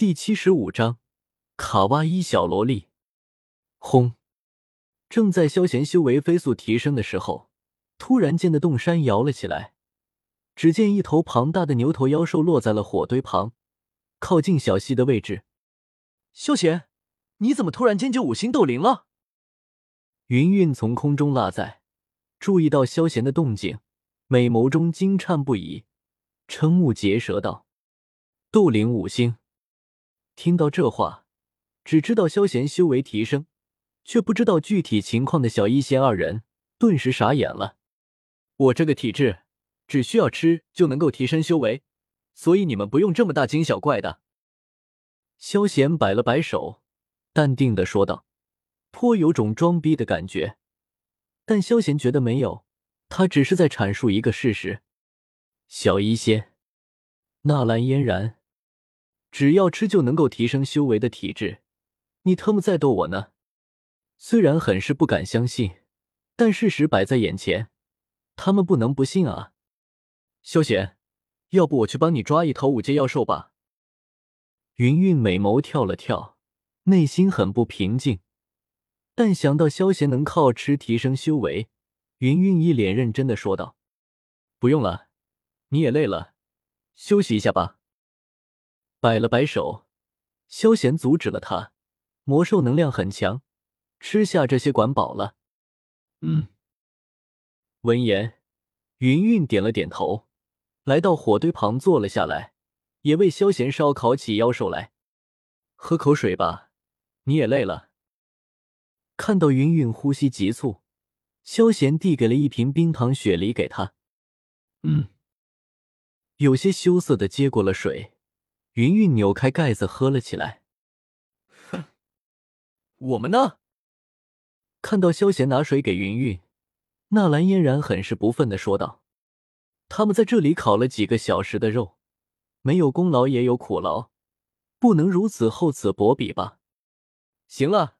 第七十五章卡哇伊小萝莉。轰！正在萧贤修为飞速提升的时候，突然间的洞山摇了起来。只见一头庞大的牛头妖兽落在了火堆旁，靠近小溪的位置。萧贤，你怎么突然间就五星斗灵了？云云从空中落在，注意到萧贤的动静，美眸中惊颤不已，瞠目结舌道：“斗灵五星！”听到这话，只知道萧贤修为提升，却不知道具体情况的小医仙二人顿时傻眼了。我这个体质。只需要吃就能够提升修为，所以你们不用这么大惊小怪的。萧贤摆了摆手，淡定的说道，颇有种装逼的感觉。但萧贤觉得没有，他只是在阐述一个事实。小医仙，纳兰嫣然，只要吃就能够提升修为的体质，你特么在逗我呢？虽然很是不敢相信，但事实摆在眼前，他们不能不信啊。萧贤，要不我去帮你抓一头五阶妖兽吧？云云美眸跳了跳，内心很不平静，但想到萧贤能靠吃提升修为，云云一脸认真的说道：“不用了，你也累了，休息一下吧。”摆了摆手，萧贤阻止了他。魔兽能量很强，吃下这些管饱了。嗯。闻言，云云点了点头。来到火堆旁坐了下来，也为萧贤烧烤起妖兽来。喝口水吧，你也累了。看到云云呼吸急促，萧贤递给了一瓶冰糖雪梨给他。嗯，有些羞涩的接过了水。云云扭开盖子喝了起来。哼，我们呢？看到萧贤拿水给云云，纳兰嫣然很是不忿的说道。他们在这里烤了几个小时的肉，没有功劳也有苦劳，不能如此厚此薄彼吧？行了，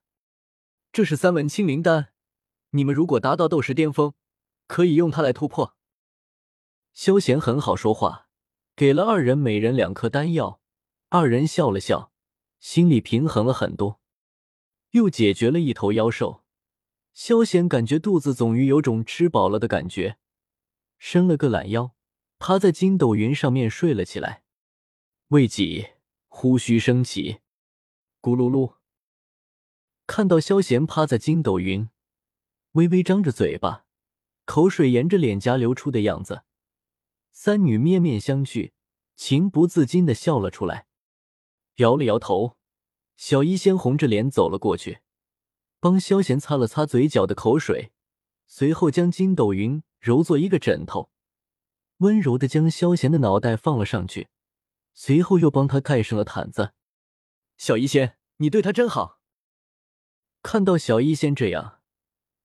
这是三文清灵丹，你们如果达到斗士巅峰，可以用它来突破。萧贤很好说话，给了二人每人两颗丹药，二人笑了笑，心里平衡了很多，又解决了一头妖兽。萧贤感觉肚子总于有种吃饱了的感觉。伸了个懒腰，趴在筋斗云上面睡了起来。未几，呼须升起，咕噜噜。看到萧贤趴在筋斗云，微微张着嘴巴，口水沿着脸颊流出的样子，三女面面相觑，情不自禁的笑了出来，摇了摇头。小医仙红着脸走了过去，帮萧贤擦了擦嘴角的口水，随后将筋斗云。揉作一个枕头，温柔的将萧贤的脑袋放了上去，随后又帮他盖上了毯子。小医仙，你对他真好。看到小医仙这样，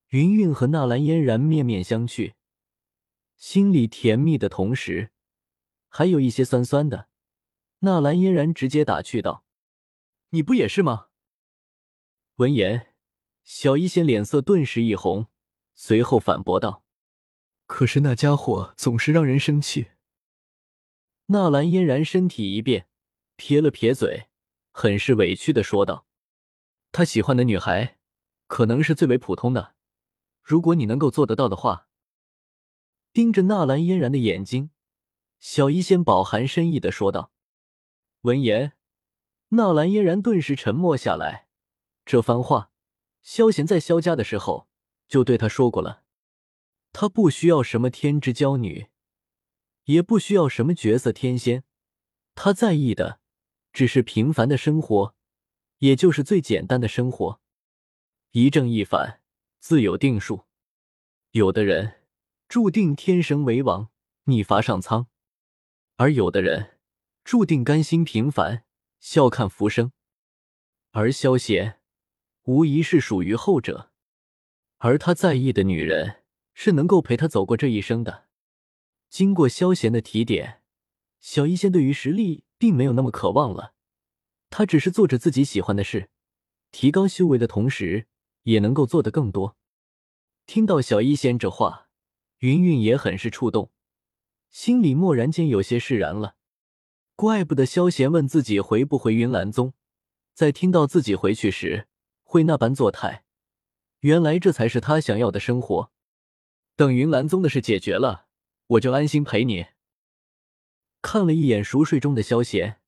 云云和纳兰嫣然面面相觑，心里甜蜜的同时，还有一些酸酸的。纳兰嫣然直接打趣道：“你不也是吗？”闻言，小医仙脸色顿时一红，随后反驳道。可是那家伙总是让人生气。纳兰嫣然身体一变，撇了撇嘴，很是委屈的说道：“他喜欢的女孩，可能是最为普通的。如果你能够做得到的话。”盯着纳兰嫣然的眼睛，小医仙饱含深意的说道。闻言，纳兰嫣然顿时沉默下来。这番话，萧贤在萧家的时候就对他说过了。他不需要什么天之娇女，也不需要什么绝色天仙，他在意的只是平凡的生活，也就是最简单的生活。一正一反，自有定数。有的人注定天生为王，逆伐上苍；而有的人注定甘心平凡，笑看浮生。而萧贤无疑是属于后者，而他在意的女人。是能够陪他走过这一生的。经过萧贤的提点，小医仙对于实力并没有那么渴望了。他只是做着自己喜欢的事，提高修为的同时，也能够做得更多。听到小医仙这话，云云也很是触动，心里蓦然间有些释然了。怪不得萧贤问自己回不回云岚宗，在听到自己回去时会那般作态，原来这才是他想要的生活。等云岚宗的事解决了，我就安心陪你。看了一眼熟睡中的萧贤，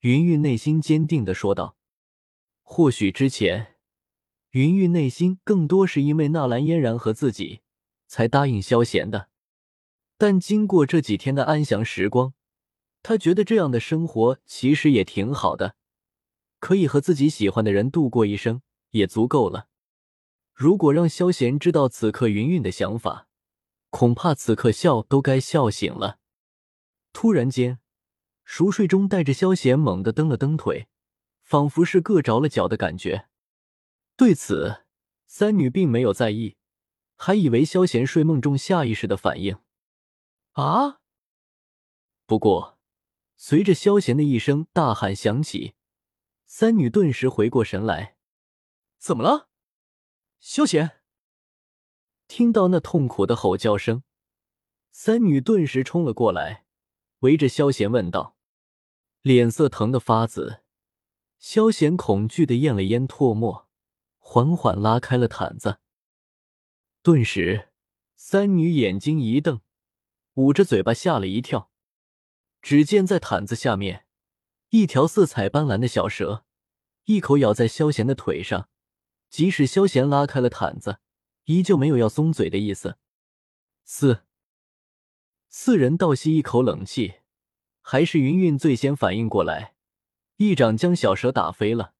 云韵内心坚定的说道：“或许之前，云韵内心更多是因为纳兰嫣然和自己才答应萧贤的，但经过这几天的安详时光。”他觉得这样的生活其实也挺好的，可以和自己喜欢的人度过一生也足够了。如果让萧贤知道此刻云云的想法，恐怕此刻笑都该笑醒了。突然间，熟睡中带着萧贤猛地蹬了蹬腿，仿佛是硌着了脚的感觉。对此，三女并没有在意，还以为萧贤睡梦中下意识的反应。啊！不过。随着萧贤的一声大喊响起，三女顿时回过神来。怎么了？萧贤听到那痛苦的吼叫声，三女顿时冲了过来，围着萧贤问道，脸色疼得发紫。萧贤恐惧的咽了咽唾沫，缓缓拉开了毯子。顿时，三女眼睛一瞪，捂着嘴巴吓了一跳。只见在毯子下面，一条色彩斑斓的小蛇，一口咬在萧贤的腿上。即使萧贤拉开了毯子，依旧没有要松嘴的意思。四四人倒吸一口冷气，还是云云最先反应过来，一掌将小蛇打飞了。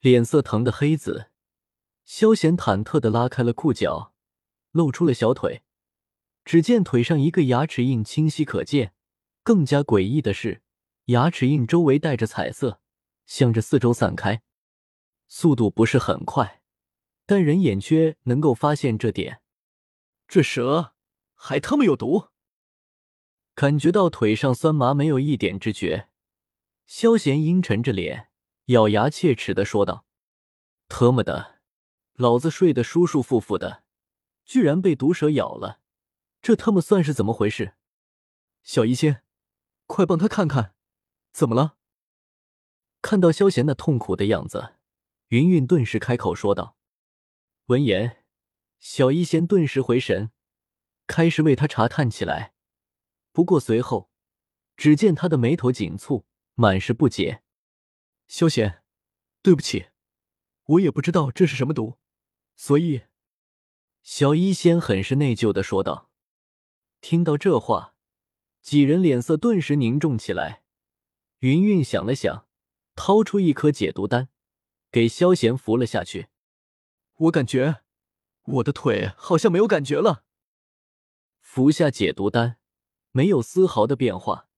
脸色疼的黑子，萧贤忐忑的拉开了裤脚，露出了小腿。只见腿上一个牙齿印清晰可见。更加诡异的是，牙齿印周围带着彩色，向着四周散开，速度不是很快，但人眼缺能够发现这点。这蛇还他妈有毒！感觉到腿上酸麻，没有一点知觉。萧贤阴沉着脸，咬牙切齿的说道：“特么的，老子睡得舒舒服服的，居然被毒蛇咬了，这他妈算是怎么回事？”小医仙。快帮他看看，怎么了？看到萧贤那痛苦的样子，云云顿时开口说道。闻言，小医仙顿时回神，开始为他查探起来。不过随后，只见他的眉头紧蹙，满是不解。萧贤，对不起，我也不知道这是什么毒，所以……小医仙很是内疚的说道。听到这话。几人脸色顿时凝重起来。云云想了想，掏出一颗解毒丹，给萧贤服了下去。我感觉我的腿好像没有感觉了。服下解毒丹，没有丝毫的变化。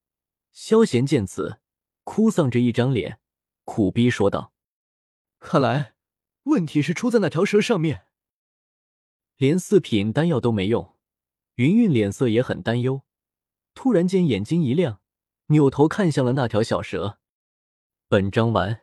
萧贤见此，哭丧着一张脸，苦逼说道：“看来问题是出在那条蛇上面。”连四品丹药都没用，云云脸色也很担忧。突然间，眼睛一亮，扭头看向了那条小蛇。本章完。